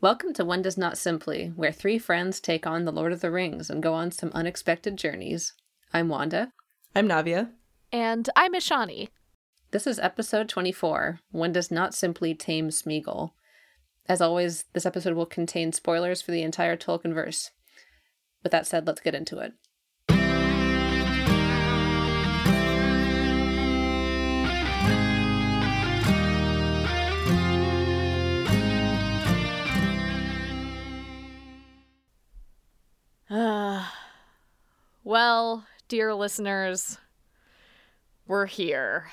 Welcome to One Does Not Simply, where three friends take on the Lord of the Rings and go on some unexpected journeys. I'm Wanda. I'm Navia. And I'm Ishani. This is episode 24 One Does Not Simply Tame Smeagol. As always, this episode will contain spoilers for the entire Tolkien verse. With that said, let's get into it. Well, dear listeners, we're here.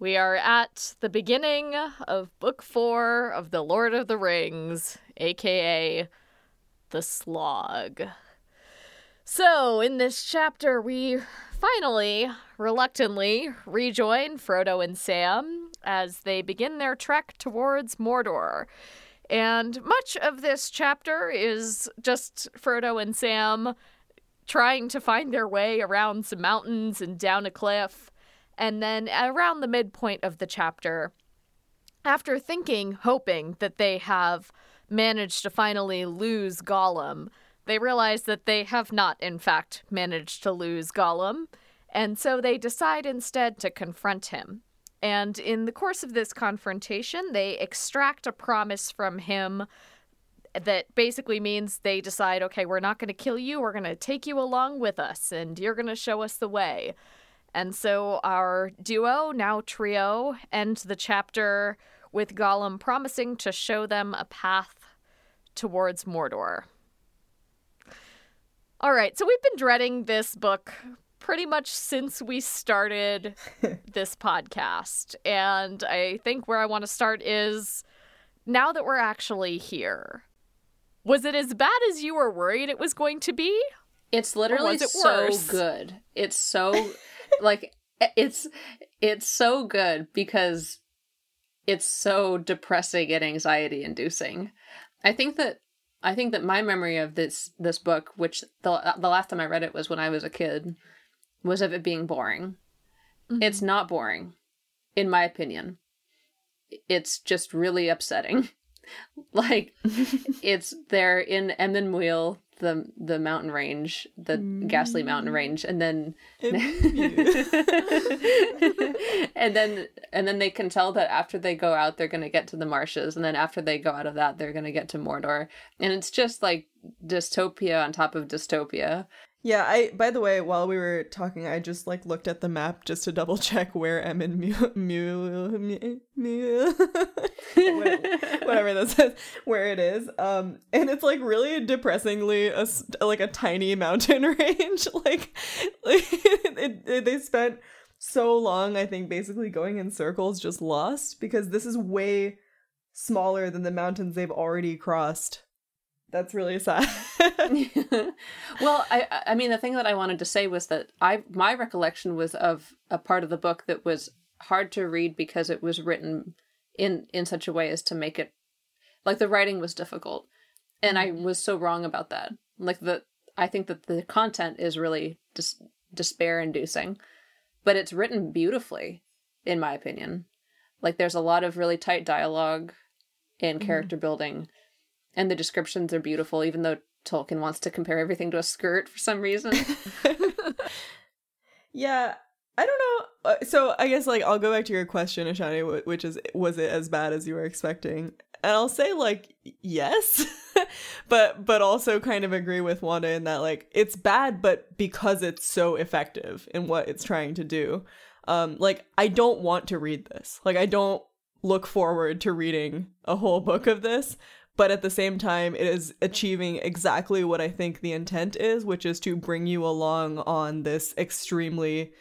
We are at the beginning of book four of The Lord of the Rings, aka The Slog. So, in this chapter, we finally, reluctantly, rejoin Frodo and Sam as they begin their trek towards Mordor. And much of this chapter is just Frodo and Sam trying to find their way around some mountains and down a cliff. And then around the midpoint of the chapter, after thinking, hoping that they have managed to finally lose Gollum, they realize that they have not, in fact, managed to lose Gollum. And so they decide instead to confront him. And in the course of this confrontation, they extract a promise from him that basically means they decide, okay, we're not going to kill you, we're going to take you along with us, and you're going to show us the way. And so our duo, now trio, ends the chapter with Gollum promising to show them a path towards Mordor. All right, so we've been dreading this book pretty much since we started this podcast. And I think where I want to start is now that we're actually here. Was it as bad as you were worried it was going to be? It's literally it so good. It's so like it's it's so good because it's so depressing and anxiety inducing. I think that I think that my memory of this this book, which the the last time I read it was when I was a kid, was of it being boring. Mm-hmm. It's not boring, in my opinion. It's just really upsetting. like it's they're in Muil, the the mountain range, the mm. ghastly mountain range, and then and then and then they can tell that after they go out, they're gonna get to the marshes, and then after they go out of that, they're gonna get to Mordor, and it's just like dystopia on top of dystopia. Yeah, I by the way, while we were talking, I just like looked at the map just to double check where Emyn Muil Muil whatever that says where it is. Um and it's like really depressingly a, like a tiny mountain range. like, like it, it, they spent so long I think basically going in circles just lost because this is way smaller than the mountains they've already crossed that's really sad. well, I I mean the thing that I wanted to say was that I my recollection was of a part of the book that was hard to read because it was written in in such a way as to make it like the writing was difficult. And I mm-hmm. was so wrong about that. Like the I think that the content is really dis- despair inducing, but it's written beautifully in my opinion. Like there's a lot of really tight dialogue and mm-hmm. character mm. building and the descriptions are beautiful, even though Tolkien wants to compare everything to a skirt for some reason. yeah, I don't know. Uh, so I guess like I'll go back to your question, Ishani, which is was it as bad as you were expecting? And I'll say like yes, but but also kind of agree with Wanda in that like it's bad, but because it's so effective in what it's trying to do. Um, like I don't want to read this. Like I don't look forward to reading a whole book of this but at the same time it is achieving exactly what i think the intent is which is to bring you along on this extremely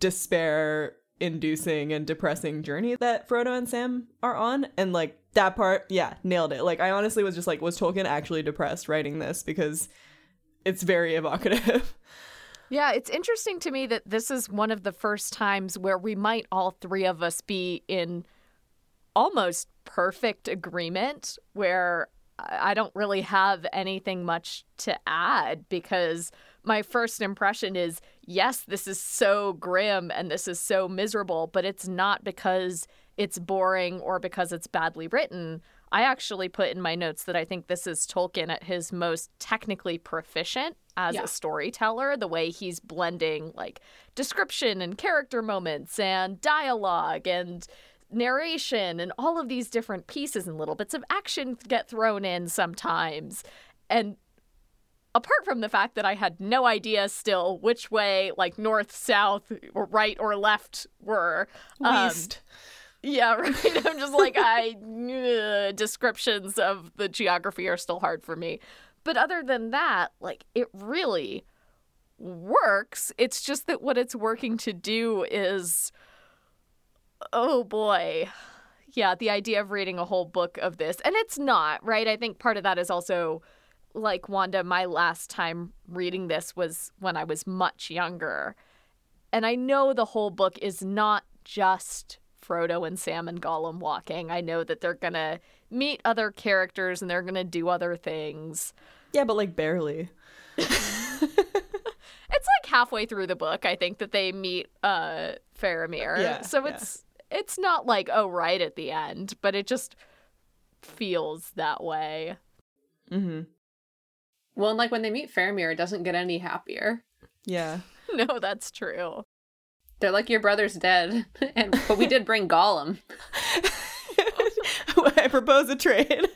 despair inducing and depressing journey that frodo and sam are on. And like that part yeah nailed it. Like i honestly was just like was tolkien actually depressed writing this? Because it's very evocative. Yeah, it's interesting to me that this is one of the first times where we might all three of us be in almost perfect agreement where I don't really have anything much to add because my first impression is yes, this is so grim and this is so miserable, but it's not because it's boring or because it's badly written. I actually put in my notes that I think this is Tolkien at his most technically proficient as Yeah. a storyteller, the way he's blending like description and character moments and dialogue and narration and all of these different pieces and little bits of action get thrown in sometimes. And apart from the fact that I had no idea still which way, like north, south, or right or left were. um, Least. yeah, right. I'm just like I uh, descriptions of the geography are still hard for me. But other than that, like it really works. It's just that what it's working to do is oh boy. Yeah, the idea of reading a whole book of this. And it's not, right? I think part of that is also like Wanda, my last time reading this was when I was much younger. And I know the whole book is not just Frodo and Sam and Gollum walking. I know that they're going to meet other characters and they're going to do other things. Yeah, but like barely. It's like halfway through the book, I think, that they meet uh Faramir. Yeah, so it's it's not like oh right at the end, but it just feels that way. Mm-hmm. Well, and like when they meet Faramir, it doesn't get any happier. Yeah. No, that's true. They're like, your brother's dead, and but we did bring Gollum. I propose a trade.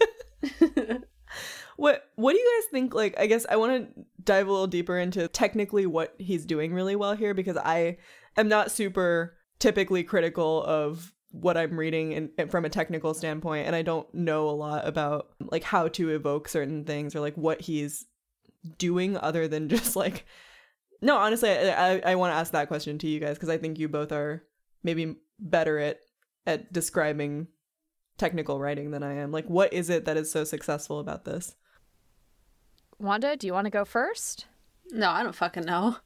what What do you guys think? Like, I guess I want to dive a little deeper into technically what he's doing really well here because I am not super typically critical of what I'm reading in, in- from a technical standpoint, and I don't know a lot about like how to evoke certain things or like what he's doing other than just like. No, honestly, I I, I want to ask that question to you guys because I think you both are maybe better at at describing technical writing than I am. Like, what is it that is so successful about this? Wanda, do you want to go first? No, I don't fucking know.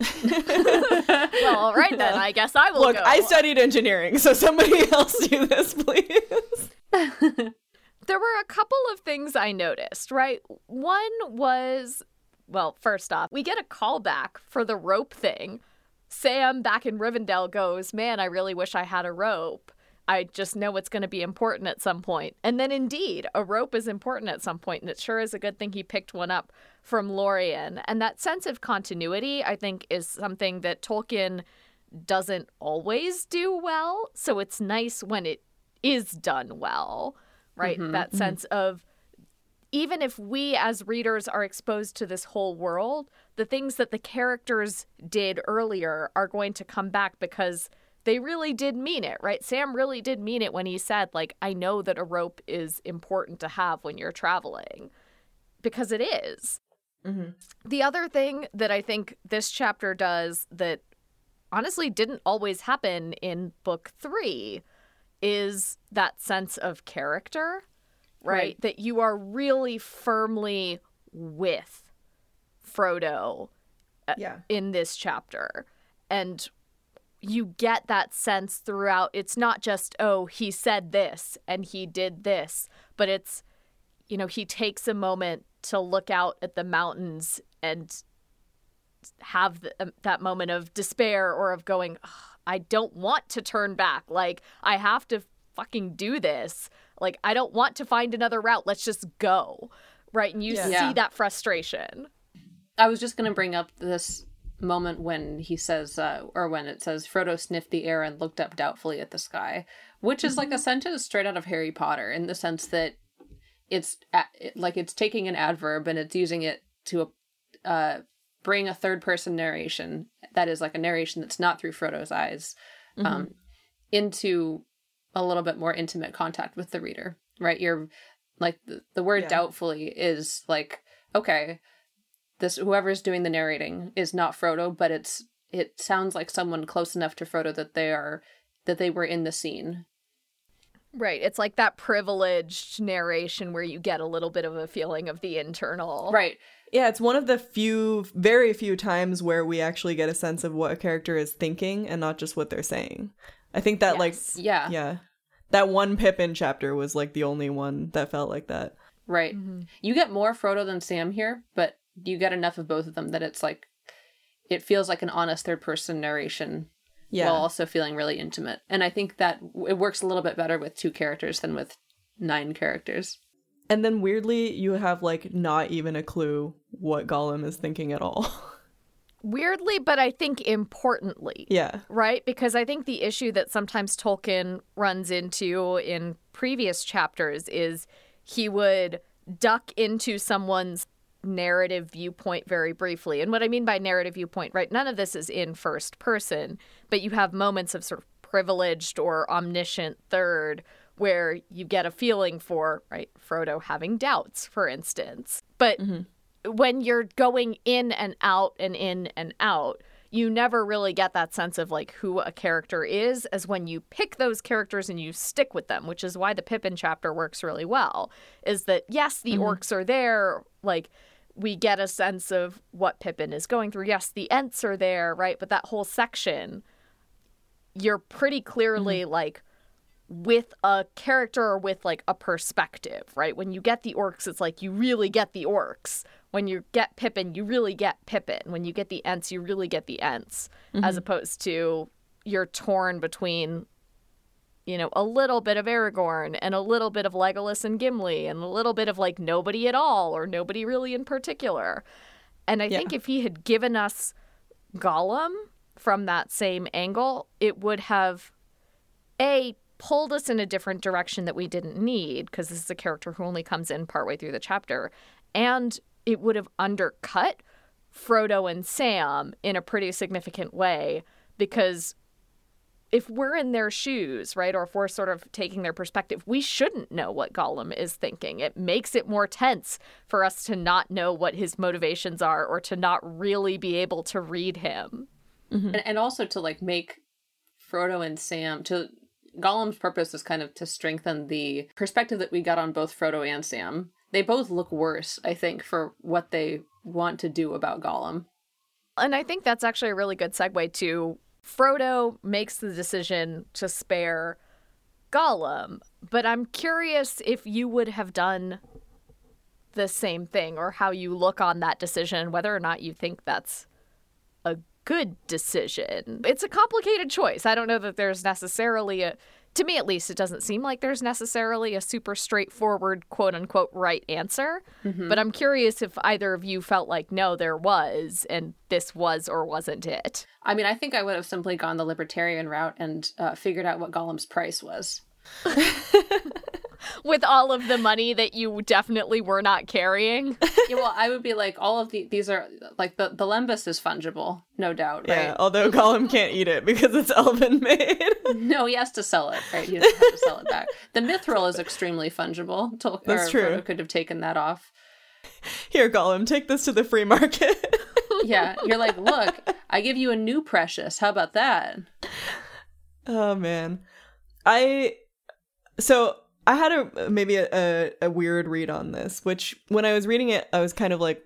Well, all right then. I guess I will Look, go. I studied engineering, so somebody else do this, please. there were a couple of things I noticed, right? One was, well, first off, we get a callback for the rope thing. Sam back in Rivendell goes, Man, I really wish I had a rope. I just know it's going to be important at some point. And then indeed, a rope is important at some point, and it sure is a good thing he picked one up from Lorien. And that sense of continuity, I think, is something that Tolkien doesn't always do well. So it's nice when it is done well, right? Mm-hmm, that mm-hmm. sense of even if we as readers are exposed to this whole world, the things that the characters did earlier are going to come back because they really did mean it, right? Sam really did mean it when he said, like, I know that a rope is important to have when you're traveling because it is. Mm-hmm. The other thing that I think this chapter does that honestly didn't always happen in book three is that sense of character, right? Right. That you are really firmly with Frodo uh, Yeah. in this chapter. And you get that sense throughout. It's not just, oh, he said this and he did this, but it's, you know, he takes a moment to look out at the mountains and have the, um, that moment of despair or of going, "Ugh, I don't want to turn back. Like, I have to fucking do this. Like, I don't want to find another route. Let's just go. Right. And you Yeah. see Yeah. that frustration. I was just going to bring up this moment when he says, uh, or when it says, Frodo sniffed the air and looked up doubtfully at the sky, which is like a sentence straight out of Harry Potter in the sense that it's like it's taking an adverb and it's using it to uh, bring a third person narration that is like a narration that's not through Frodo's eyes um, into a little bit more intimate contact with the reader, right? You're like the, the word Yeah. doubtfully is like, okay, this whoever's doing the narrating is not Frodo, but it's it sounds like someone close enough to Frodo that they are that they were in the scene. Right. It's like that privileged narration where you get a little bit of a feeling of the internal. Right. Yeah, it's one of the few, very few times where we actually get a sense of what a character is thinking and not just what they're saying. I think that, Yes. Yeah. like, yeah, that one Pippin chapter was like the only one that felt like that. Right. Mm-hmm. You get more Frodo than Sam here, but you get enough of both of them that it's like it feels like an honest third person narration Yeah. while also feeling really intimate. And I think that it works a little bit better with two characters than with nine characters. And then weirdly, you have like not even a clue what Gollum is thinking at all. Weirdly, but I think importantly. yeah. Right? Because I think the issue that sometimes Tolkien runs into in previous chapters is he would duck into someone's narrative viewpoint very briefly. And what I mean by narrative viewpoint, right? None of this is in first person, but you have moments of sort of privileged or omniscient third where you get a feeling for, right, Frodo having doubts, for instance. But mm-hmm. when you're going in and out and in and out, you never really get that sense of like who a character is as when you pick those characters and you stick with them, which is why the Pippin chapter works really well. Is that yes, the mm-hmm. orcs are there, like we get a sense of what Pippin is going through. Yes, the Ents are there, right? But that whole section, you're pretty clearly mm-hmm. like with a character or with like a perspective, right? When you get the orcs, it's like you really get the orcs. When you get Pippin, you really get Pippin. When you get the Ents, you really get the Ents, as mm-hmm. opposed to you're torn between, you know, a little bit of Aragorn and a little bit of Legolas and Gimli and a little bit of like nobody at all or nobody really in particular. And I Yeah. think if he had given us Gollum from that same angle, it would have a pulled us in a different direction that we didn't need because this is a character who only comes in partway through the chapter and it would have undercut Frodo and Sam in a pretty significant way because if we're in their shoes, right, or if we're sort of taking their perspective, we shouldn't know what Gollum is thinking. It makes it more tense for us to not know what his motivations are or to not really be able to read him. Mm-hmm. and, and also to like make Frodo and Sam to Gollum's purpose is kind of to strengthen the perspective that we got on both Frodo and Sam. They both look worse, I think, for what they want to do about Gollum. And I think that's actually a really good segue to Frodo makes the decision to spare Gollum, but I'm curious if you would have done the same thing or how you look on that decision, whether or not you think that's a good decision. It's a complicated choice. I don't know that there's necessarily a to me at least it doesn't seem like there's necessarily a super straightforward quote unquote right answer. But i'm curious if either of you felt like no there was and this was or wasn't it. I mean, I think I would have simply gone the libertarian route and uh, figured out what Gollum's price was. with all of the money that you definitely were not carrying yeah, well, I would be like, all of the these are like the the lembas is fungible, no doubt, right? Yeah, although Gollum can't eat it because it's elven made. No, he has to sell it, right? He doesn't have to sell it back. The mithril is extremely fungible. Tol- That's true. Frodo could have taken that off. Here, Gollum, take this to the free market. Yeah, you're like, look, I give you a new precious. How about that? oh man, I so I had a maybe a, a a weird read on this, which when I was reading it, I was kind of like,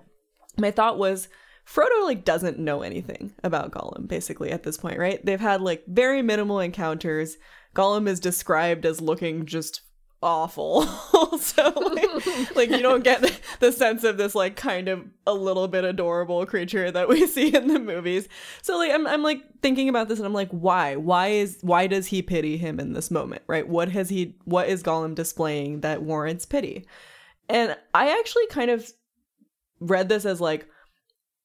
my thought was. Frodo like doesn't know anything about Gollum basically at this point, right? They've had like very minimal encounters. Gollum is described as looking just awful. so like, like you don't get the, sense of this like kind of a little bit adorable creature that we see in the movies. So like I'm I'm like thinking about this and I'm like why? Why is why does he pity him in this moment, right? What has he what is Gollum displaying that warrants pity? And I actually kind of read this as like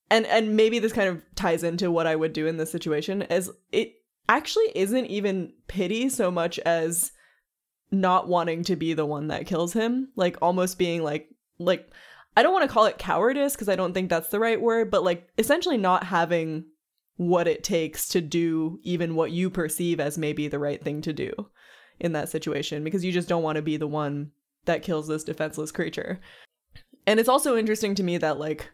and and maybe this kind of ties into what I would do in this situation as it actually isn't even pity so much as not wanting to be the one that kills him like almost being like like I don't want to call it cowardice because I don't think that's the right word but like essentially not having what it takes to do even what you perceive as maybe the right thing to do in that situation because you just don't want to be the one that kills this defenseless creature. And it's also interesting to me that like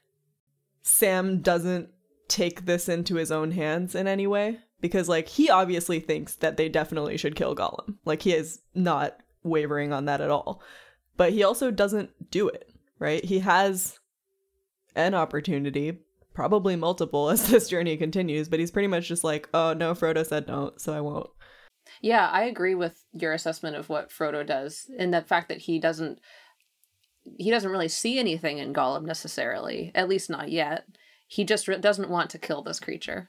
Sam doesn't take this into his own hands in any way because like he obviously thinks that they definitely should kill Gollum. Like he is not wavering on that at all. But he also doesn't do it, right? He has an opportunity, probably multiple as this journey continues, but he's pretty much just like, "Oh, no, Frodo said don't, so I won't." Yeah, I agree with your assessment of what Frodo does, and the fact that he doesn't he doesn't really see anything in Gollum necessarily, at least not yet. He just re- doesn't want to kill this creature,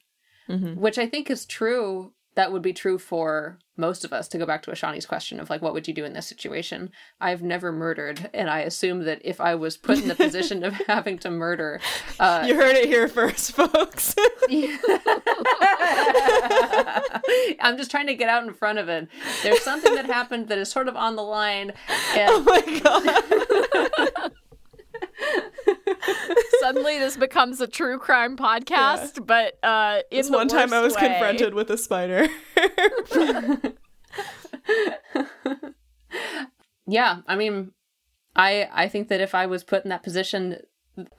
Mhm. which I think is true. that would be true for most of us to go back to Ishani's question of like what would you do in this situation i've never murdered and i assume that if i was put in the position of having to murder uh, you heard it here first folks i'm just trying to get out in front of it there's something that happened that is sort of on the line and oh my god Suddenly, this becomes a true crime podcast, yeah. but uh, in this the one time I was way. confronted with a spider. yeah, I mean, I I think that if I was put in that position,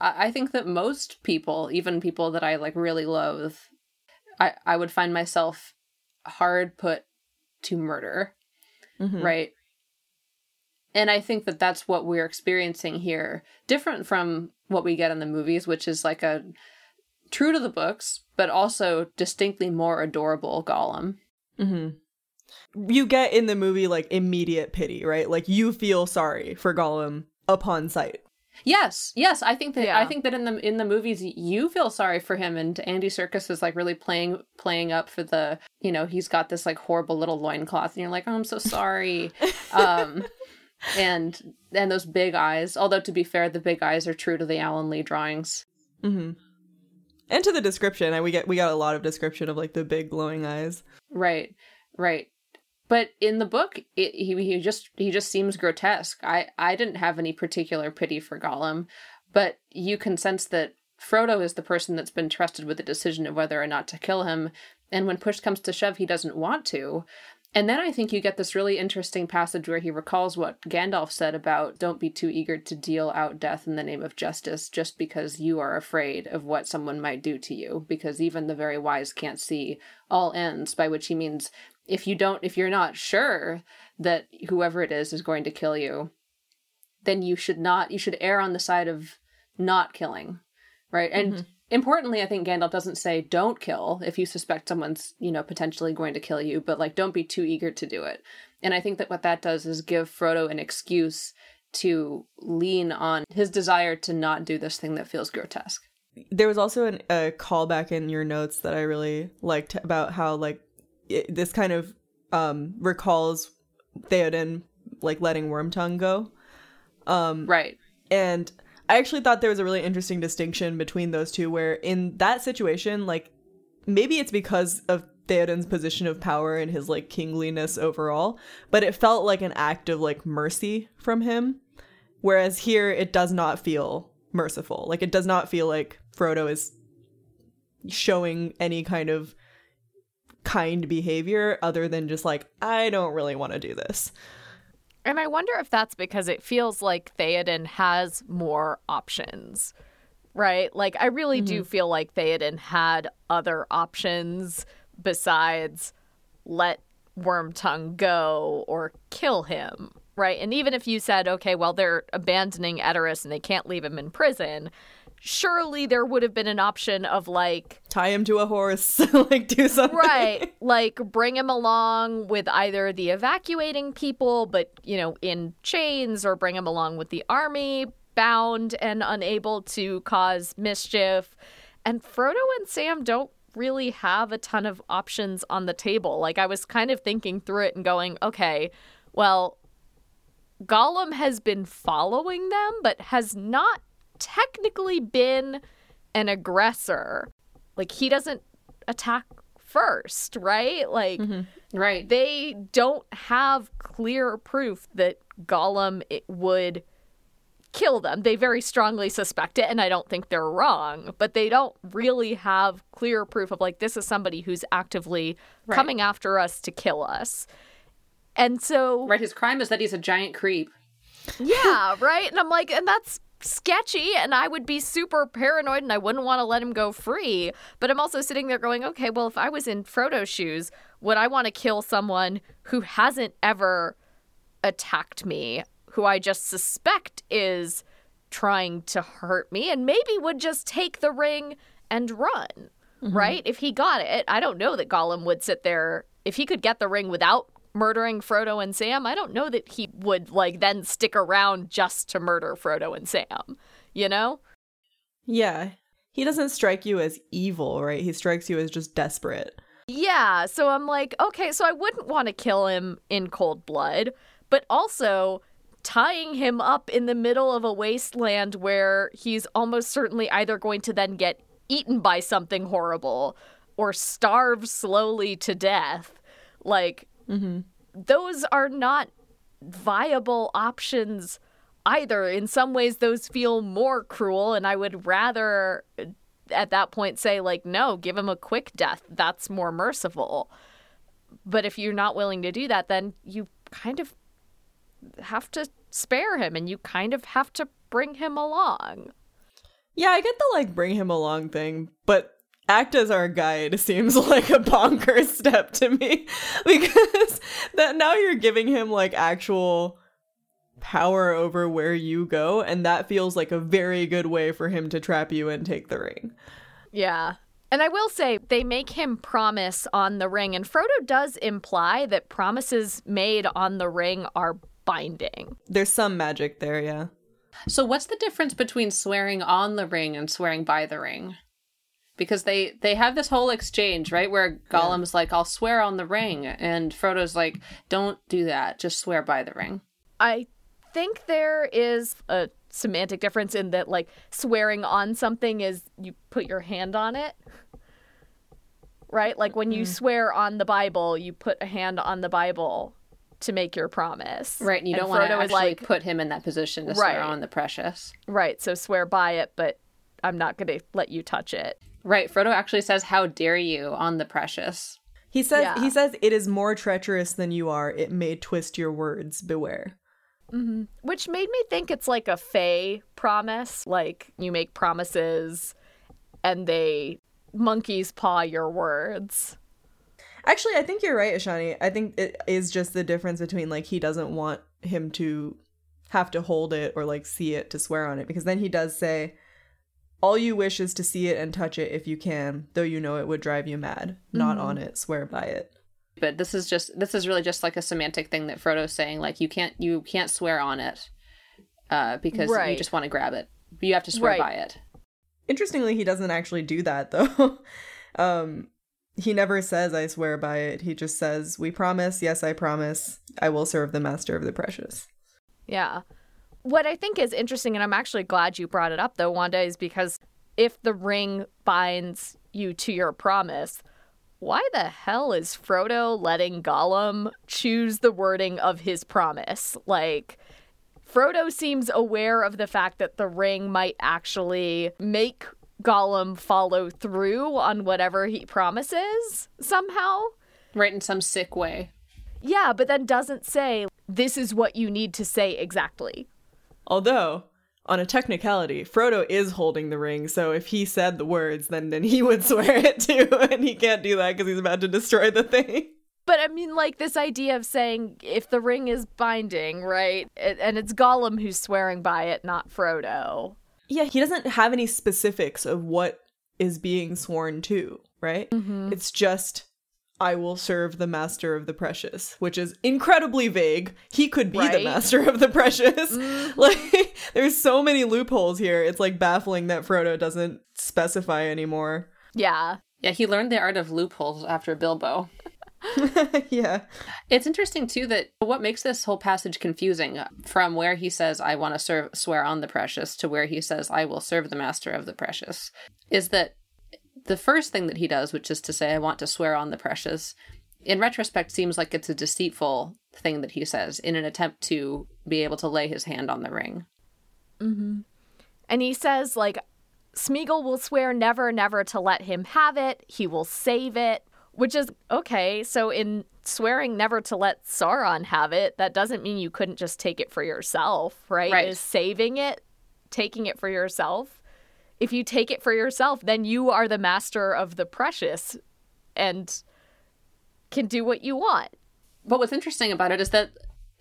I, I think that most people, even people that I like really loathe, I I would find myself hard put to murder, mm-hmm. right? And I think that that's what we're experiencing here, different from what we get in the movies, which is like a true to the books, but also distinctly more adorable Gollum. Mm-hmm. You get in the movie like immediate pity, right? Like you feel sorry for Gollum upon sight. Yes, yes, I think that yeah. I think that in the in the movies you feel sorry for him, and Andy Serkis is like really playing playing up for the you know he's got this like horrible little loincloth, and you're like, oh, I'm so sorry. um, and and those big eyes. Although to be fair, the big eyes are true to the Alan Lee drawings. Mm-hmm. And to the description, and we get we got a lot of description of like the big glowing eyes. Right, right. But in the book, it, he he just he just seems grotesque. I I didn't have any particular pity for Gollum, but you can sense that Frodo is the person that's been trusted with the decision of whether or not to kill him, and when push comes to shove, he doesn't want to. And then I think you get this really interesting passage where he recalls what Gandalf said about don't be too eager to deal out death in the name of justice just because you are afraid of what someone might do to you, because even the very wise can't see all ends, by which he means if you don't, if you're not sure that whoever it is is going to kill you, then you should not, you should err on the side of not killing, right? And mm-hmm importantly, I think Gandalf doesn't say don't kill if you suspect someone's, you know, potentially going to kill you, but like don't be too eager to do it. And I think that what that does is give Frodo an excuse to lean on his desire to not do this thing that feels grotesque. There was also an, a callback in your notes that I really liked about how like it, this kind of um recalls Theoden like letting Wormtongue go. Um right. And I actually thought there was a really interesting distinction between those two, where in that situation, like maybe it's because of Theoden's position of power and his like kingliness overall, but it felt like an act of like mercy from him. Whereas here, it does not feel merciful. Like it does not feel like Frodo is showing any kind of kind behavior other than just like, I don't really want to do this. And I wonder if that's because it feels like Theoden has more options, right? Like, I really mm-hmm. do feel like Theoden had other options besides let Wormtongue go or kill him, right? And even if you said, okay, well, they're abandoning Edoras and they can't leave him in prison, surely there would have been an option of like tie him to a horse like do something. Right. Like bring him along with either the evacuating people but you know in chains or bring him along with the army bound and unable to cause mischief. And frodo and sam don't really have a ton of options on the table. Like i was kind of thinking through it and going okay well Gollum has been following them, but has not technically been an aggressor. Like he doesn't attack first, right? Like mm-hmm. right. They don't have clear proof that Gollum it would kill them. They very strongly suspect it and I don't think they're wrong, but they don't really have clear proof of like this is somebody who's actively right. coming after us to kill us. And so Right, his crime is that he's a giant creep. Yeah, right? And I'm like and that's sketchy and I would be super paranoid and I wouldn't want to let him go free. But I'm also sitting there going, okay, well, if I was in Frodo's shoes, would I want to kill someone who hasn't ever attacked me, who I just suspect is trying to hurt me and maybe would just take the ring and run? Mm-hmm. Right? If he got it, I don't know that Gollum would sit there. If he could get the ring without murdering Frodo and Sam, I don't know that he would like then stick around just to murder Frodo and Sam, you know? Yeah. He doesn't strike you as evil, right? He strikes you as just desperate. Yeah, so I'm like, okay, so I wouldn't want to kill him in cold blood, but also tying him up in the middle of a wasteland where he's almost certainly either going to then get eaten by something horrible or starve slowly to death. Like, Mm-hmm. those are not viable options either. In some ways, those feel more cruel, and I would rather at that point say, like, no, give him a quick death. That's more merciful. But if you're not willing to do that, then you kind of have to spare him and you kind of have to bring him along. Yeah, I get the like bring him along thing, but act as our guide seems like a bonkers step to me because that now you're giving him like actual power over where you go and that feels like a very good way for him to trap you and take the ring. Yeah. And I will say, they make him promise on the ring, and Frodo does imply that promises made on the ring are binding. There's some magic there, yeah. So what's the difference between swearing on the ring and swearing by the ring? Because they they have this whole exchange, right, where Gollum's like, "I'll swear on the ring," and Frodo's like, "Don't do that. Just swear by the ring." I think there is a semantic difference in that, like, swearing on something is you put your hand on it. Right? Like when you mm. swear on the Bible, you put a hand on the Bible to make your promise. Right, and you don't want to actually like, put him in that position to Right. swear on the precious. right, so swear by it, but I'm not going to let you touch it. Right, Frodo actually says, "How dare you?" on the precious. He says Yeah. he says it is more treacherous than you are. It may twist your words. Beware. Mm-hmm. Which made me think it's like a Fey promise. Like you make promises and they monkeys paw your words. Actually, I think you're right, Ishani. I think it is just the difference between like he doesn't want him to have to hold it or like see it to swear on it because then he does say all you wish is to see it and touch it if you can, though you know it would drive you mad. Not on it, swear by it. But this is just this is really just like a semantic thing that Frodo's saying. Like you can't you can't swear on it, uh, because you just want to grab it. You have to swear Right. by it. Interestingly, he doesn't actually do that though. um he never says I swear by it. He just says, "We promise. Yes, I promise. I will serve the master of the precious." Yeah. What I think is interesting, and I'm actually glad you brought it up though, Wanda, is because if the ring binds you to your promise, why the hell is Frodo letting Gollum choose the wording of his promise? Like, Frodo seems aware of the fact that the ring might actually make Gollum follow through on whatever he promises somehow. Right in some sick way. Yeah, but then doesn't say, this is what you need to say exactly. Although, on a technicality, Frodo is holding the ring, so if he said the words, then then he would swear it too, and he can't do that because he's about to destroy the thing. But I mean, like this idea of saying if the ring is binding, right? And it's Gollum who's swearing by it, not Frodo. Yeah, he doesn't have any specifics of what is being sworn to, right? Mm-hmm. It's just I will serve the master of the precious, which is incredibly vague. He could be the master of the precious. Mm-hmm. Like there's so many loopholes here. It's like baffling that Frodo doesn't specify anymore. Yeah. Yeah, he learned the art of loopholes after Bilbo. yeah. It's interesting too that what makes this whole passage confusing from where he says I want to serve swear on the precious to where he says I will serve the master of the precious is that the first thing that he does which is to say I want to swear on the precious in retrospect seems like it's a deceitful thing that he says in an attempt to be able to lay his hand on the ring. Mm-hmm. And he says, like, Smeagol will swear never, never to let him have it. He will save it. Which is okay. So, in swearing never to let Sauron have it, that doesn't mean you couldn't just take it for yourself, right? Right. Is saving it, taking it for yourself. If you take it for yourself, then you are the master of the precious and can do what you want. But what's interesting about it is that,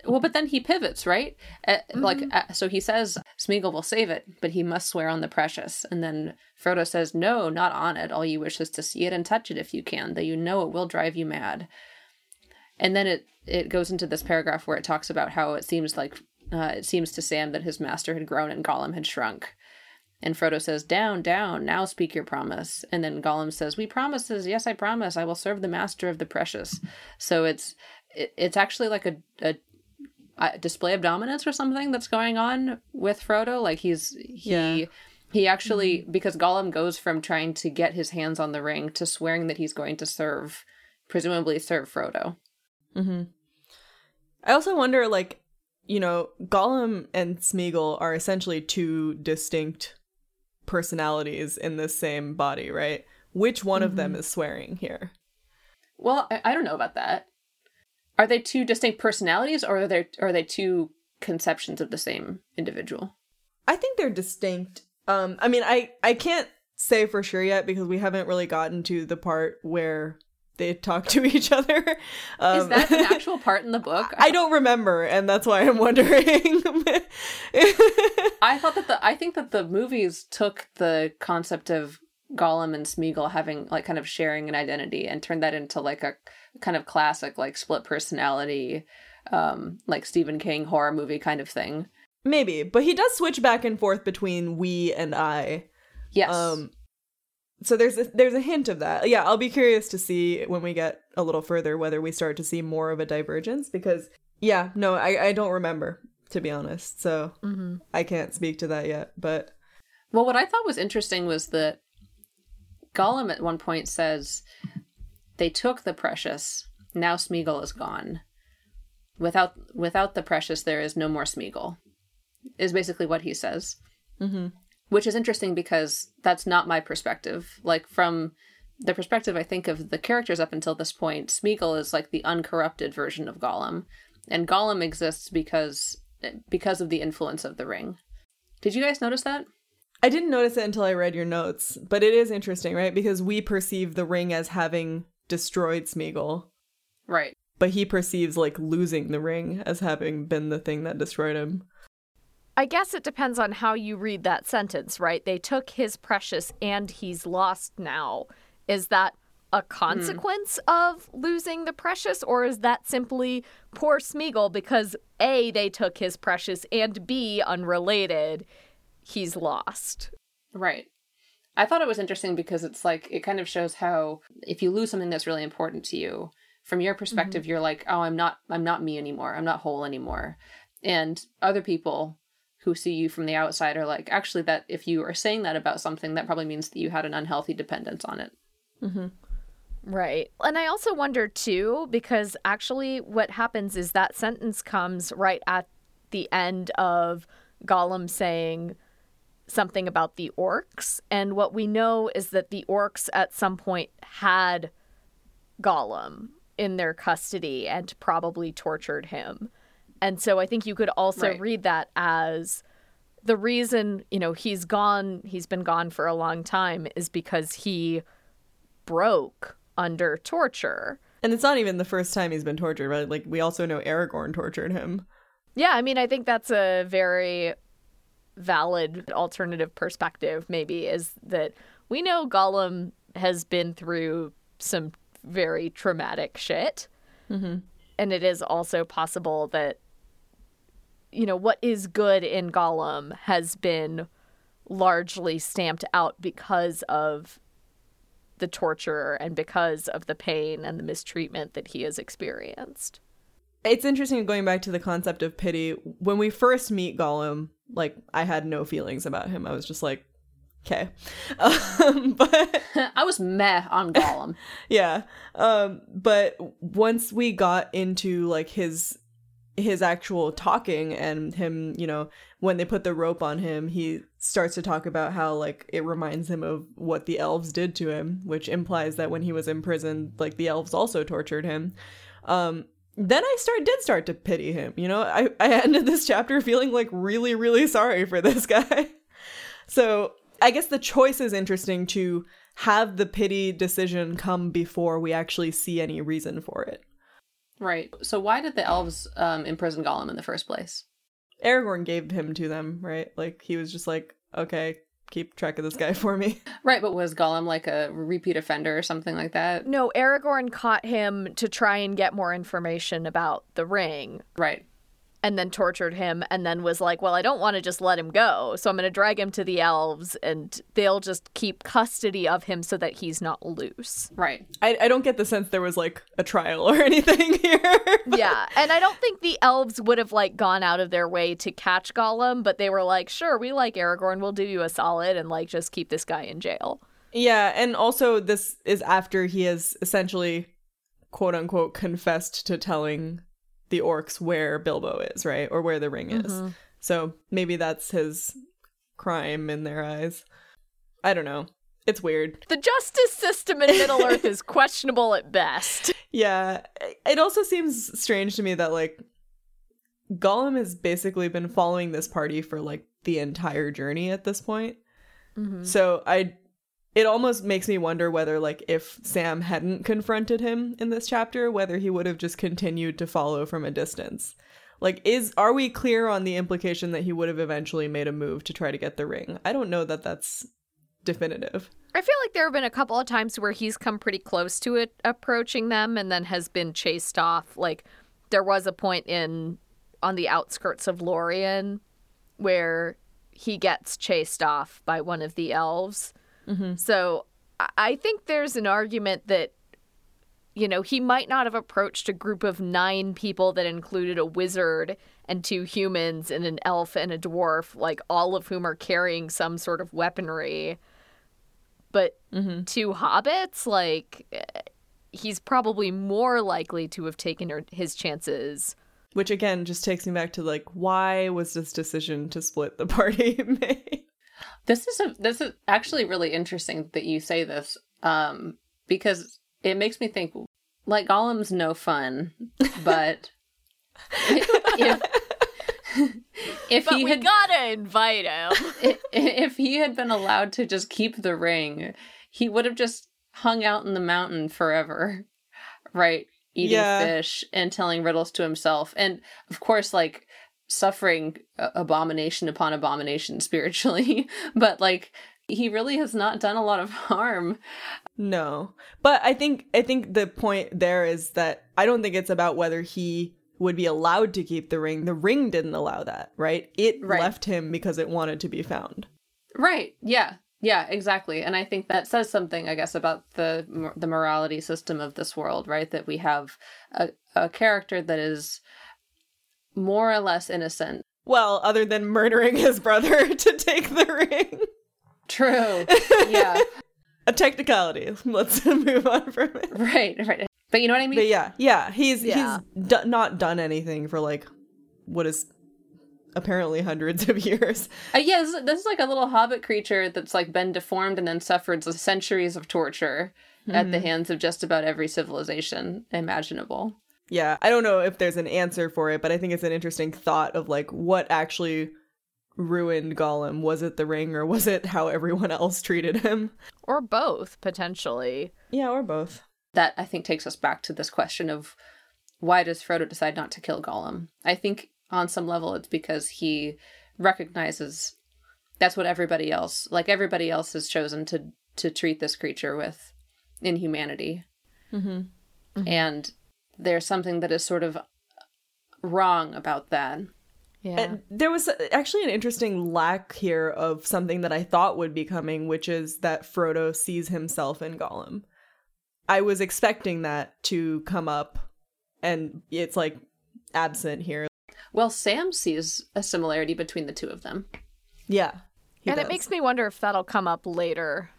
well, but then he pivots, right? Uh, Like, uh, so he says Smeagol will save it, but he must swear on the precious. And then Frodo says, no, not on it. All you wish is to see it and touch it if you can, though you know it will drive you mad. And then it it goes into this paragraph where it talks about how it seems like uh, it seems to Sam that his master had grown and Gollum had shrunk. And Frodo says, Down, down, now speak your promise. And then Gollum says, We promises, yes, I promise, I will serve the master of the precious. So it's it's actually like a, a, a display of dominance or something that's going on with Frodo. Like he's he Yeah. he actually because Gollum goes from trying to get his hands on the ring to swearing that he's going to serve, presumably serve Frodo. Mm-hmm. I also wonder, like, you know, Gollum and Smeagol are essentially two distinct personalities in the same body, right? Which one of them is swearing here? Well, I, I don't know about that. Are they two distinct personalities, or are they are they two conceptions of the same individual? I think they're distinct. Um, I mean, I I can't say for sure yet because we haven't really gotten to the part where they talk to each other. Um, Is that an actual part in the book? I don't remember, and that's why I'm wondering. I thought that the I think that the movies took the concept of Gollum and Smeagol having like kind of sharing an identity and turned that into like a kind of classic like split personality um like Stephen King horror movie kind of thing. Maybe, but he does switch back and forth between we and I. Yes. Um, so there's a, there's a hint of that. Yeah, I'll be curious to see when we get a little further whether we start to see more of a divergence because yeah, no, I I don't remember to be honest. So Mm-hmm. I can't speak to that yet, but Well, what I thought was interesting was that Gollum at one point says, "They took the precious. Now Smeagol is gone. Without without the precious, there is no more Smeagol." Is basically what he says, Mhm. Which is interesting because that's not my perspective. Like from the perspective I think of the characters up until this point, Smeagol is like the uncorrupted version of Gollum, and Gollum exists because because of the influence of the ring. Did you guys notice that? I didn't notice it until I read your notes, but it is interesting, right? Because we perceive the ring as having destroyed Smeagol, Right. but he perceives like losing the ring as having been the thing that destroyed him. I guess it depends on how you read that sentence, right? They took his precious and he's lost now. Is that a consequence of losing the precious, or is that simply poor Smeagol because A, they took his precious, and B, unrelated, he's lost? Right. I thought it was interesting because it's like it kind of shows how if you lose something that's really important to you, from your perspective, mm-hmm. you're like, oh, I'm not, I'm not me anymore. I'm not whole anymore. And other people who see you from the outside are like, actually, that if you are saying that about something, that probably means that you had an unhealthy dependence on it. Mm-hmm. Right. And I also wonder too, because actually what happens is that sentence comes right at the end of Gollum saying something about the orcs. And what we know is that the orcs at some point had Gollum in their custody and probably tortured him. And so I think you could also Right. read that as the reason, you know, he's gone, he's been gone for a long time is because he broke under torture. And it's not even the first time he's been tortured, right? Like we also know Aragorn tortured him. Yeah, I mean, I think that's a very valid alternative perspective, maybe, is that we know Gollum has been through some very traumatic shit. Mm-hmm. And it is also possible that, you know, what is good in Gollum has been largely stamped out because of the torture and because of the pain and the mistreatment that he has experienced. It's interesting going back to the concept of pity. When we first meet Gollum, like I had no feelings about him. I was just like, okay. Um, but I was meh on Gollum. yeah. Um, but once we got into like his his actual talking and him, you know, when they put the rope on him, he starts to talk about how like it reminds him of what the elves did to him, which implies that when he was in prison, like the elves also tortured him. Um then I start did start to pity him. You know, I, I ended this chapter feeling like really, really sorry for this guy. So I guess the choice is interesting to have the pity decision come before we actually see any reason for it. Right. So why did the elves um, imprison Gollum in the first place? Aragorn gave him to them, right? Like he was just like, okay, keep track of this guy for me. Right, but was Gollum like a repeat offender or something like that? No, Aragorn caught him to try and get more information about the ring. Right. And then tortured him and then was like, Well, I don't want to just let him go. So I'm going to drag him to the elves and they'll just keep custody of him so that he's not loose. Right. I, I don't get the sense there was like a trial or anything here. yeah. And I don't think the elves would have like gone out of their way to catch Gollum, but they were like, Sure, we like Aragorn. We'll do you a solid and like just keep this guy in jail. yeah, and also this is after he has essentially quote unquote confessed to telling the orcs where Bilbo is, right? Or where the ring is. Mm-hmm. So maybe that's his crime in their eyes. I don't know. It's weird. The justice system in Middle Earth is questionable at best. Yeah. It also seems strange to me that like Gollum has basically been following this party for like the entire journey at this point. Mm-hmm. So I it almost makes me wonder whether like if Sam hadn't confronted him in this chapter whether he would have just continued to follow from a distance. Like is are we clear on the implication that he would have eventually made a move to try to get the ring? I don't know that that's definitive. I feel like there have been a couple of times where he's come pretty close to it approaching them and then has been chased off. Like there was a point in on the outskirts of Lorien where he gets chased off by one of the elves. So I- think there's an argument that you know, he might not have approached a group of nine people that included a wizard and two humans and an elf and a dwarf, like all of whom are carrying some sort of weaponry. But two hobbits, like, eh, he's probably more likely to have taken her- his chances. Which again just takes me back to like why was this decision to split the party made? This is a this is actually really interesting that you say this, um, because it makes me think like Gollum's no fun, but if if But he had gotta invite him. i- if he had been allowed to just keep the ring, he would have just hung out in the mountain forever, right? Eating Yeah. fish and telling riddles to himself, and of course, like suffering abomination upon abomination spiritually. but like, he really has not done a lot of harm. No. But I think I think the point there is that I don't think it's about whether he would be allowed to keep the ring. The ring didn't allow that, right? It Right. left him because it wanted to be found. Right? Yeah. Yeah, exactly. And I think that says something, I guess, about the the morality system of this world, right? That we have a, a character that is more or less innocent. Well, other than murdering his brother to take the ring. True. yeah. A technicality. Let's move on from it. Right. Right. But you know what I mean? But yeah, yeah, he's Yeah. he's d- not done anything for like what is apparently hundreds of years. Uh, yeah, this, this is like a little hobbit creature that's like been deformed and then suffered centuries of torture at the hands of just about every civilization imaginable. Yeah, I don't know if there's an answer for it, but I think it's an interesting thought of like what actually ruined Gollum. Was it the ring or was it how everyone else treated him? or both, potentially. Yeah, or both. That I think takes us back to this question of why does Frodo decide not to kill Gollum? I think on some level it's because he recognizes that's what everybody else, like everybody else, has chosen to to treat this creature with inhumanity, Mm-hmm. and there's something that is sort of wrong about that. Yeah. And there was actually an interesting lack here of something that I thought would be coming, which is that Frodo sees himself in Gollum. I was expecting that to come up, and it's like absent here. Well, Sam sees a similarity between the two of them. Yeah. he and it makes me wonder if that'll come up later.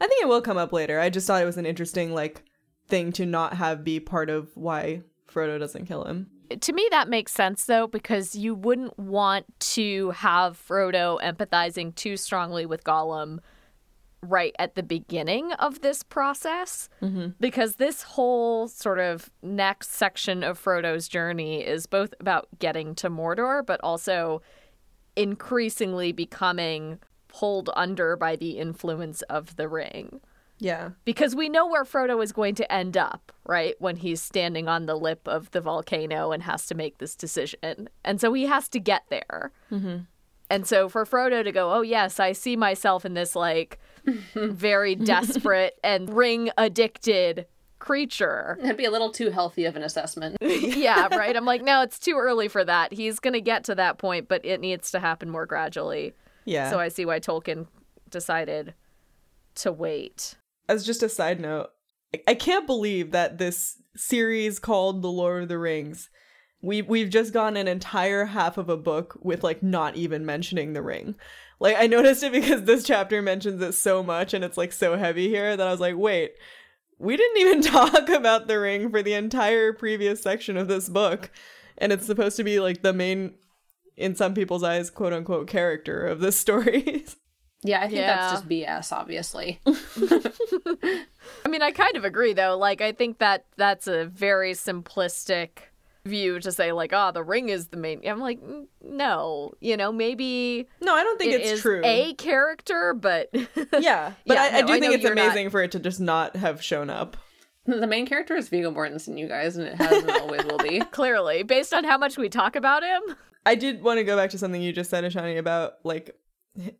I think it will come up later. I just thought it was an interesting like thing to not have be part of why Frodo doesn't kill him. To me, that makes sense though, because you wouldn't want to have Frodo empathizing too strongly with Gollum right at the beginning of this process. Mm-hmm. Because this whole sort of next section of Frodo's journey is both about getting to Mordor, but also increasingly becoming pulled under by the influence of the ring Yeah. because we know where Frodo is going to end up, right? When he's standing on the lip of the volcano and has to make this decision. And so he has to get there. Mm-hmm. And so for Frodo to go, oh, yes, I see myself in this like very desperate and ring addicted creature. That'd be a little too healthy of an assessment. yeah, right. I'm like, no, it's too early for that. He's going to get to that point, but it needs to happen more gradually. Yeah. So I see why Tolkien decided to wait. As just a side note, I- can't believe that this series called The Lord of the Rings, we we've just gone an entire half of a book with like not even mentioning the ring. Like I noticed it because this chapter mentions it so much and it's like so heavy here that I was like, wait, we didn't even talk about the ring for the entire previous section of this book. And it's supposed to be like the main in some people's eyes, quote unquote, character of this story. Yeah, I think Yeah. that's just BS, obviously. I mean, I kind of agree though. Like I think that that's a very simplistic view to say like, "Oh, the ring is the main." I'm like, "Mm, "No, you know, maybe no, I don't think it it's is true. a character, but Yeah, but Yeah, I, I no, do I think it's you're not- amazing for it to just not have shown up. the main character is Viggo Mortensen, you guys, and it has and always will be. clearly, based on how much we talk about him, I did want to go back to something you just said, Ishani, about like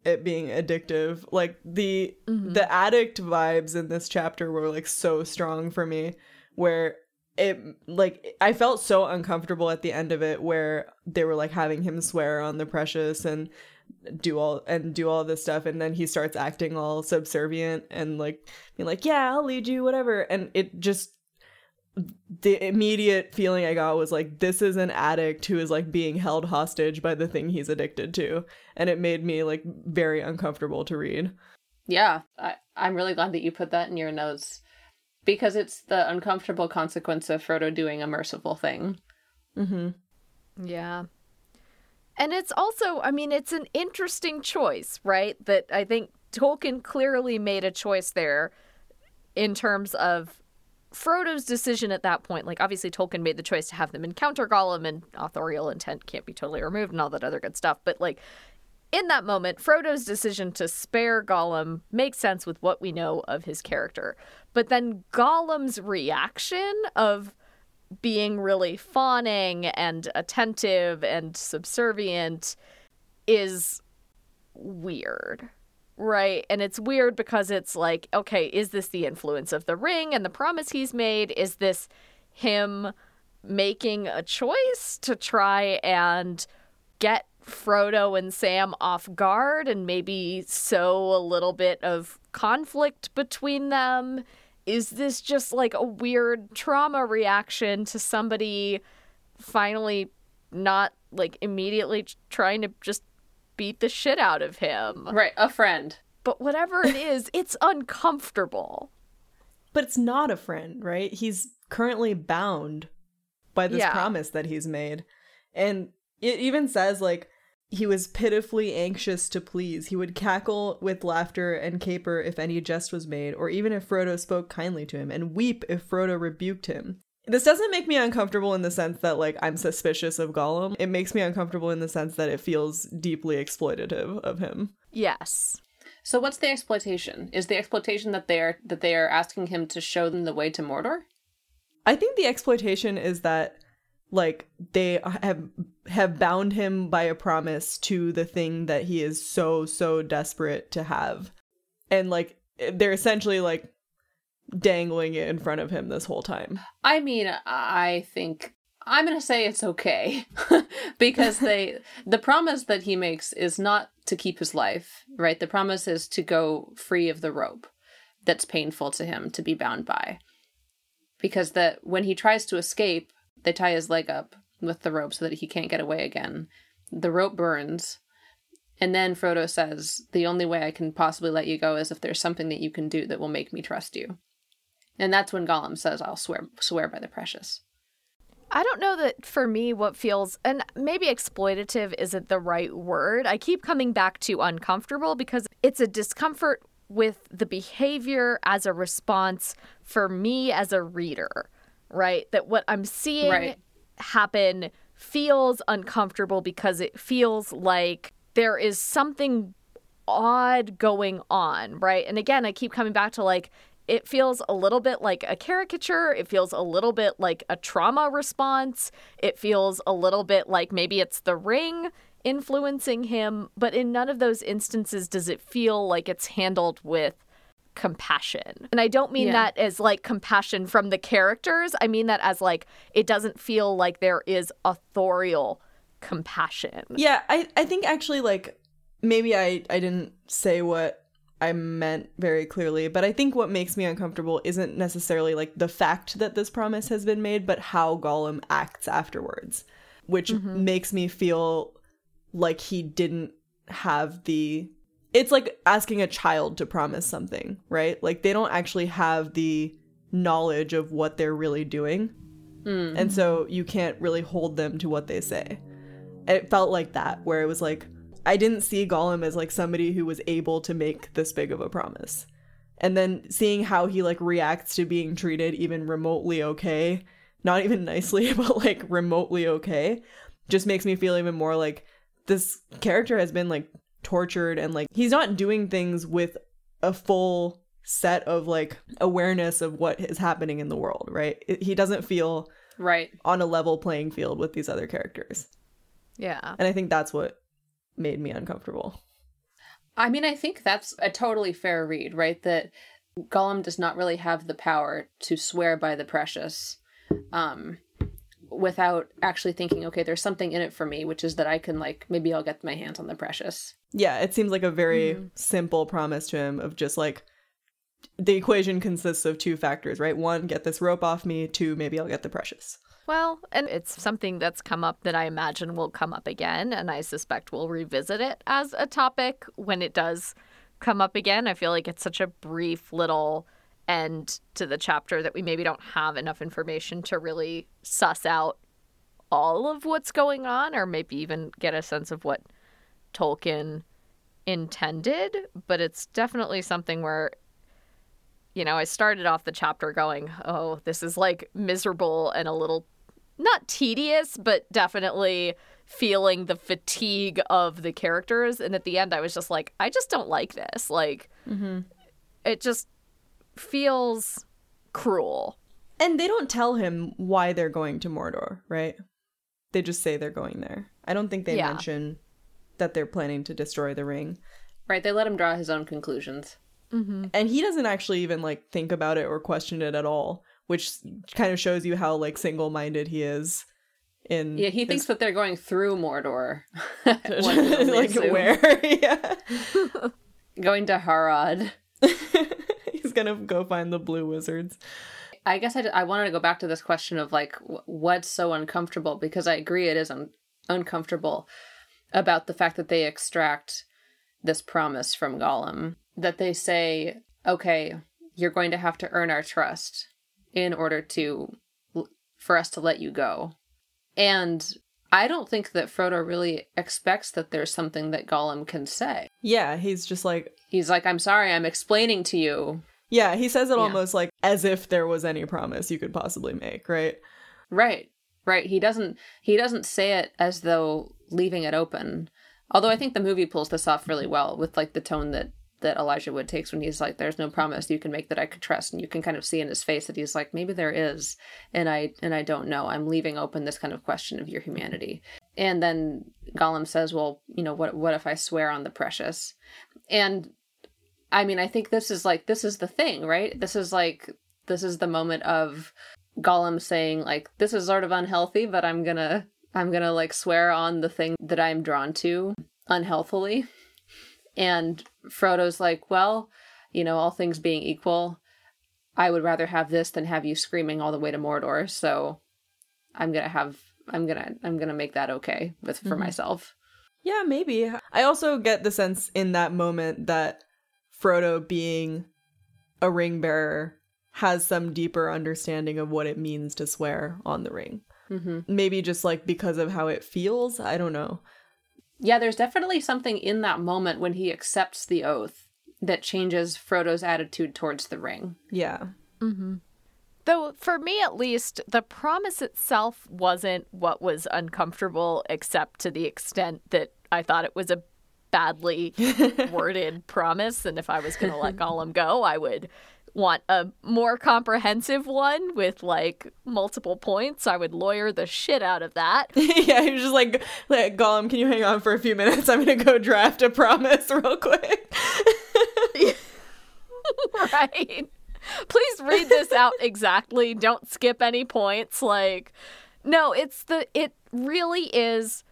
it being addictive. Like the mm-hmm. the addict vibes in this chapter were like so strong for me, where it like I felt so uncomfortable at the end of it, where they were like having him swear on the precious and do all and do all this stuff and then he starts acting all subservient and like being like yeah i'll lead you whatever and it just the immediate feeling I got was like, this is an addict who is like being held hostage by the thing he's addicted to. And it made me like very uncomfortable to read. Yeah, I, I'm really glad that you put that in your notes because it's the uncomfortable consequence of Frodo doing a merciful thing. Mm-hmm. Yeah. And it's also, I mean, it's an interesting choice, right? That I think Tolkien clearly made a choice there in terms of Frodo's decision at that point. Like, obviously, Tolkien made the choice to have them encounter Gollum, and authorial intent can't be totally removed and all that other good stuff. But, like, in that moment, Frodo's decision to spare Gollum makes sense with what we know of his character. But then Gollum's reaction of being really fawning and attentive and subservient is weird. Right. And it's weird because it's like, okay, is this the influence of the ring and the promise he's made? Is this him making a choice to try and get Frodo and Sam off guard and maybe sow a little bit of conflict between them? Is this just like a weird trauma reaction to somebody finally not like immediately trying to just beat the shit out of him? Right, a friend. But whatever it is, it's uncomfortable. But it's not a friend, right? He's currently bound by this Yeah. promise that he's made. And it even says, like, he was pitifully anxious to please. He would cackle with laughter and caper if any jest was made, or even if Frodo spoke kindly to him, and weep if Frodo rebuked him. This doesn't make me uncomfortable in the sense that, like, I'm suspicious of Gollum. It makes me uncomfortable in the sense that it feels deeply exploitative of him. Yes. So what's the exploitation? Is the exploitation that they are that they are asking him to show them the way to Mordor? I think the exploitation is that like they have have bound him by a promise to the thing that he is so so desperate to have. And like they're essentially like dangling it in front of him this whole time. I mean, I think I'm going to say it's okay because they the promise that he makes is not to keep his life, right? The promise is to go free of the rope that's painful to him to be bound by. Because that when he tries to escape, they tie his leg up with the rope so that he can't get away again. The rope burns. And then Frodo says, "The only way I can possibly let you go is if there's something that you can do that will make me trust you." And that's when Gollum says, "I'll swear swear by the precious." I don't know that for me, what feels, and maybe exploitative isn't the right word. I keep coming back to uncomfortable because it's a discomfort with the behavior as a response for me as a reader, right? That what I'm seeing Right. happen feels uncomfortable because it feels like there is something odd going on, right? And again, I keep coming back to like, it feels a little bit like a caricature. It feels a little bit like a trauma response. It feels a little bit like maybe it's the ring influencing him. But in none of those instances does it feel like it's handled with compassion. And I don't mean Yeah. that as like compassion from the characters. I mean that as like it doesn't feel like there is authorial compassion. Yeah, I, I think actually like maybe I, I didn't say what I meant very clearly, but I think what makes me uncomfortable isn't necessarily like the fact that this promise has been made, but how Gollum acts afterwards, which mm-hmm. makes me feel like he didn't have the it's like asking a child to promise something, right? Like they don't actually have the knowledge of what they're really doing. Mm. And so you can't really hold them to what they say. It felt like that, where it was like, I didn't see Gollum as like somebody who was able to make this big of a promise. And then seeing how he like reacts to being treated even remotely okay, not even nicely, but like remotely okay, just makes me feel even more like this character has been like tortured and like he's not doing things with a full set of like awareness of what is happening in the world, right? He doesn't feel Right. on a level playing field with these other characters. Yeah. And I think that's what made me uncomfortable. I mean, I think that's a totally fair read, right? That Gollum does not really have the power to swear by the precious um, without actually thinking, okay, there's something in it for me, which is that I can, like, maybe I'll get my hands on the precious. Yeah, it seems like a very simple promise to him of just like the equation consists of two factors, right? One, get this rope off me. Two, maybe I'll get the precious. Well, and it's something that's come up that I imagine will come up again, and I suspect we'll revisit it as a topic when it does come up again. I feel like it's such a brief little end to the chapter that we maybe don't have enough information to really suss out all of what's going on, or maybe even get a sense of what Tolkien intended. But it's definitely something where you know, I started off the chapter going, oh, this is like miserable and a little not tedious, but definitely feeling the fatigue of the characters. And at the end, I was just like, I just don't like this. Like, mm-hmm. it just feels cruel. And they don't tell him why they're going to Mordor, right? They just say they're going there. I don't think they Yeah. mention that they're planning to destroy the ring. Right? They let him draw his own conclusions. Mm-hmm. And he doesn't actually even like think about it or question it at all, which kind of shows you how like single-minded he is in Yeah, he his- thinks that they're going through Mordor. One can only like assume. where yeah. Going to Harad. He's going to go find the blue wizards. I guess I, d- I wanted to go back to this question of like wh- what's so uncomfortable because I agree it is un- uncomfortable about the fact that they extract this promise from Gollum that they say okay you're going to have to earn our trust in order to for us to let you go and I don't think that Frodo really expects that there's something that Gollum can say. Yeah, he's just like He's like, I'm sorry, I'm explaining to you. yeah, he says it Yeah. almost like as if there was any promise you could possibly make, right? Right. Right. He doesn't he doesn't say it as though leaving it open. Although I think the movie pulls this off really well with like the tone that that Elijah Wood takes when he's like, There's no promise you can make that I could trust and you can kind of see in his face that he's like, Maybe there is and I and I don't know. I'm leaving open this kind of question of your humanity. And then Gollum says, Well, you know, what what if I swear on the precious? And I mean, I think this is like this is the thing, right? This is like this is the moment of Gollum saying like this is sort of unhealthy, but I'm to I'm to like swear on the thing that I'm drawn to unhealthily. And Frodo's like, "Well, you know, all things being equal, I would rather have this than have you screaming all the way to Mordor. So I'm going to have I'm going to I'm to make that okay with for myself." Yeah, maybe. I also get the sense in that moment that Frodo being a ring bearer has some deeper understanding of what it means to swear on the ring. hmm Maybe just like because of how it feels. I don't know. Yeah, there's definitely something in that moment when he accepts the oath that changes Frodo's attitude towards the ring. Yeah. Mm-hmm. Though, for me at least, the promise itself wasn't what was uncomfortable, except to the extent that I thought it was a badly worded promise. And if I was going to let Gollum go, I would want a more comprehensive one with like multiple points. I would lawyer the shit out of that. yeah, he was just like, like, Gollum, can you hang on for a few minutes? I'm gonna go draft a promise real quick. right? Please read this out exactly. Don't skip any points. Like, no, it's the, it really is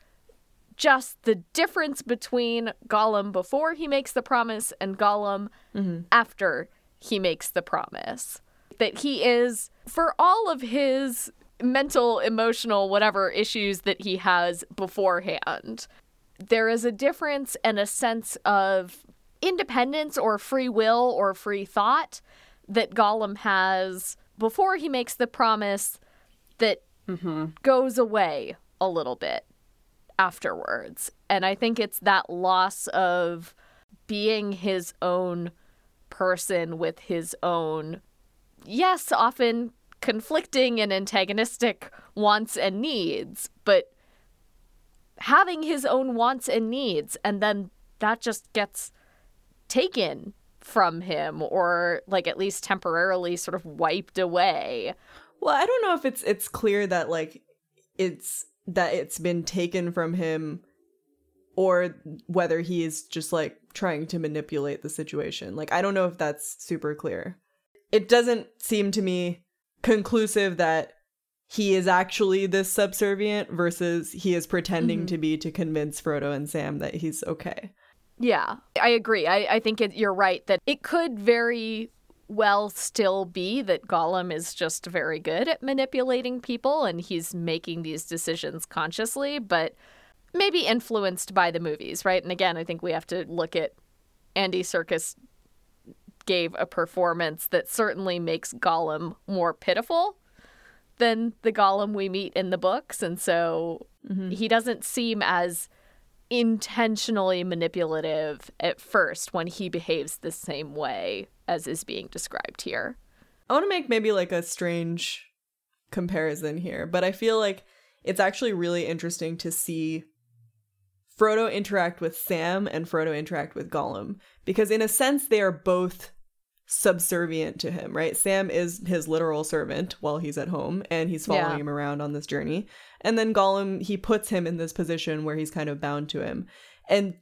just the difference between Gollum before he makes the promise and Gollum mm-hmm. after he makes the promise. That he is, for all of his mental, emotional, whatever issues that he has beforehand, there is a difference and a sense of independence or free will or free thought that Gollum has before he makes the promise that mm-hmm. goes away a little bit afterwards. And I think it's that loss of being his own person with his own, yes, often conflicting and antagonistic wants and needs, but having his own wants and needs. And then that just gets taken from him or like at least temporarily sort of wiped away. Well, I don't know if it's it's clear that like it's that it's been taken from him or whether he is just like trying to manipulate the situation. Like I don't know if that's super clear. It doesn't seem to me conclusive that he is actually this subservient versus he is pretending mm-hmm. to be to convince Frodo and Sam that he's okay. Yeah, I agree. I, I think it, you're right that it could very well still be that Gollum is just very good at manipulating people and he's making these decisions consciously, but maybe influenced by the movies, right? And again, I think we have to look at Andy Serkis gave a performance that certainly makes Gollum more pitiful than the Gollum we meet in the books. And so mm-hmm. he doesn't seem as intentionally manipulative at first when he behaves the same way as is being described here. I want to make maybe like a strange comparison here, but I feel like it's actually really interesting to see Frodo interact with Sam and Frodo interact with Gollum because in a sense they are both subservient to him, right? Sam is his literal servant while he's at home and he's following yeah. him around on this journey. And then Gollum, he puts him in this position where he's kind of bound to him. And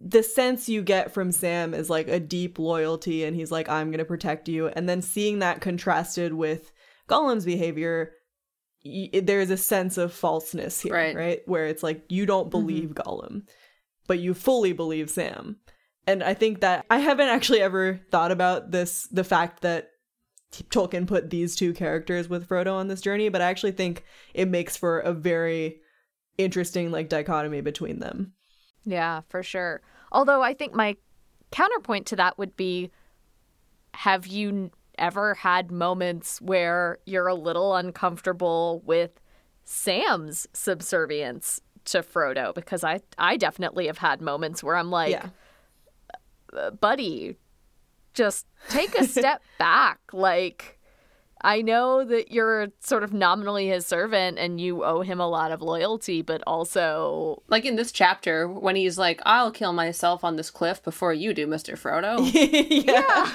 the sense you get from Sam is like a deep loyalty and he's like I'm going to protect you and then seeing that contrasted with Gollum's behavior y- there's a sense of falseness here right, right? where it's like you don't mm-hmm. believe mm-hmm. Gollum but you fully believe Sam and I think that I haven't actually ever thought about this the fact that Tolkien put these two characters with Frodo on this journey but I actually think it makes for a very interesting like dichotomy between them yeah, for sure. Although I think my counterpoint to that would be have you ever had moments where you're a little uncomfortable with Sam's subservience to Frodo? Because I I definitely have had moments where I'm like, yeah. Uh, buddy, just take a step back. Like I know that you're sort of nominally his servant and you owe him a lot of loyalty, but also. Like in this chapter, when he's like, I'll kill myself on this cliff before you do, Mr. Frodo. yeah.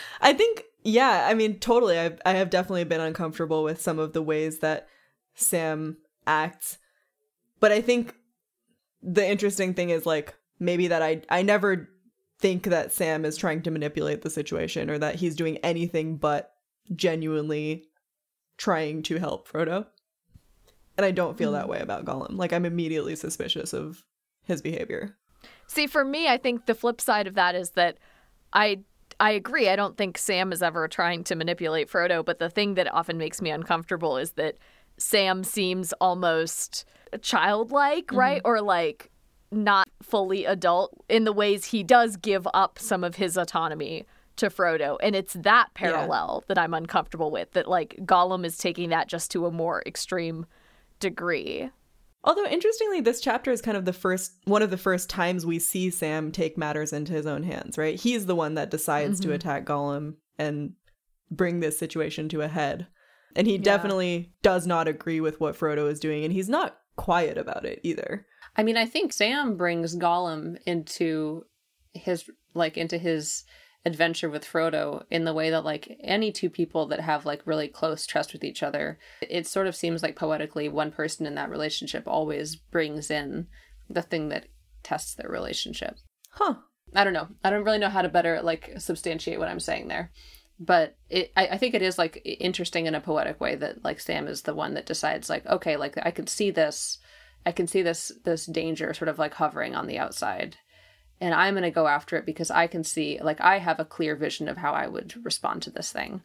I think, yeah, I mean, totally. I've, I have definitely been uncomfortable with some of the ways that Sam acts. But I think the interesting thing is, like, maybe that I, I never think that Sam is trying to manipulate the situation or that he's doing anything but genuinely trying to help Frodo. And I don't feel that hmm. way about Gollum. Like I'm immediately suspicious of his behavior. See, for me, I think the flip side of that is that I I agree. I don't think Sam is ever trying to manipulate Frodo, but the thing that often makes me uncomfortable is that Sam seems almost childlike, mm-hmm. right? Or like not fully adult in the ways he does give up some of his autonomy to Frodo. And it's that parallel yeah. that I'm uncomfortable with, that like Gollum is taking that just to a more extreme degree. Although interestingly, this chapter is kind of the first one of the first times we see Sam take matters into his own hands, right? He's the one that decides mm-hmm. to attack Gollum and bring this situation to a head. And he yeah. definitely does not agree with what Frodo is doing, and he's not quiet about it either. I mean, I think Sam brings Gollum into his like into his adventure with Frodo in the way that like any two people that have like really close trust with each other, it sort of seems like poetically one person in that relationship always brings in the thing that tests their relationship. Huh. I don't know. I don't really know how to better like substantiate what I'm saying there. But it I, I think it is like interesting in a poetic way that like Sam is the one that decides like, okay, like I can see this I can see this this danger sort of like hovering on the outside. And I'm gonna go after it because I can see like I have a clear vision of how I would respond to this thing.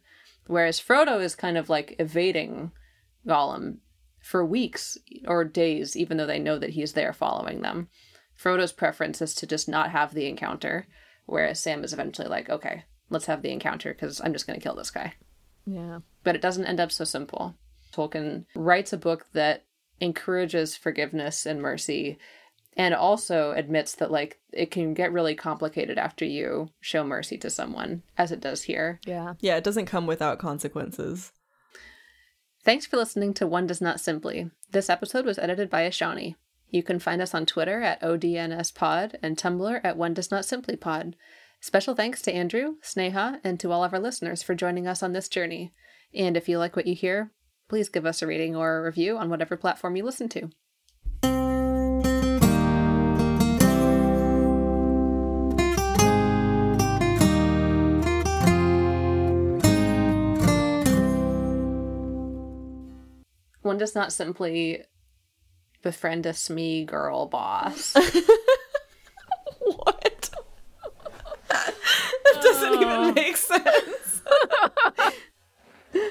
Whereas Frodo is kind of like evading Gollum for weeks or days, even though they know that he's there following them. Frodo's preference is to just not have the encounter, whereas Sam is eventually like, okay, let's have the encounter because I'm just going to kill this guy. Yeah. But it doesn't end up so simple. Tolkien writes a book that encourages forgiveness and mercy and also admits that like it can get really complicated after you show mercy to someone as it does here. Yeah. Yeah, it doesn't come without consequences. thanks for listening to one does not simply. This episode was edited by Ishani. You can find us on twitter at odnspod and tumblr at one does not simply pod. Special thanks to andrew sneha and to all of our listeners for joining us on this journey. And if you like what you hear please give us a rating or a review on whatever platform you listen to One does not simply befriend a Sméagol boss. what? that doesn't even oh. make sense.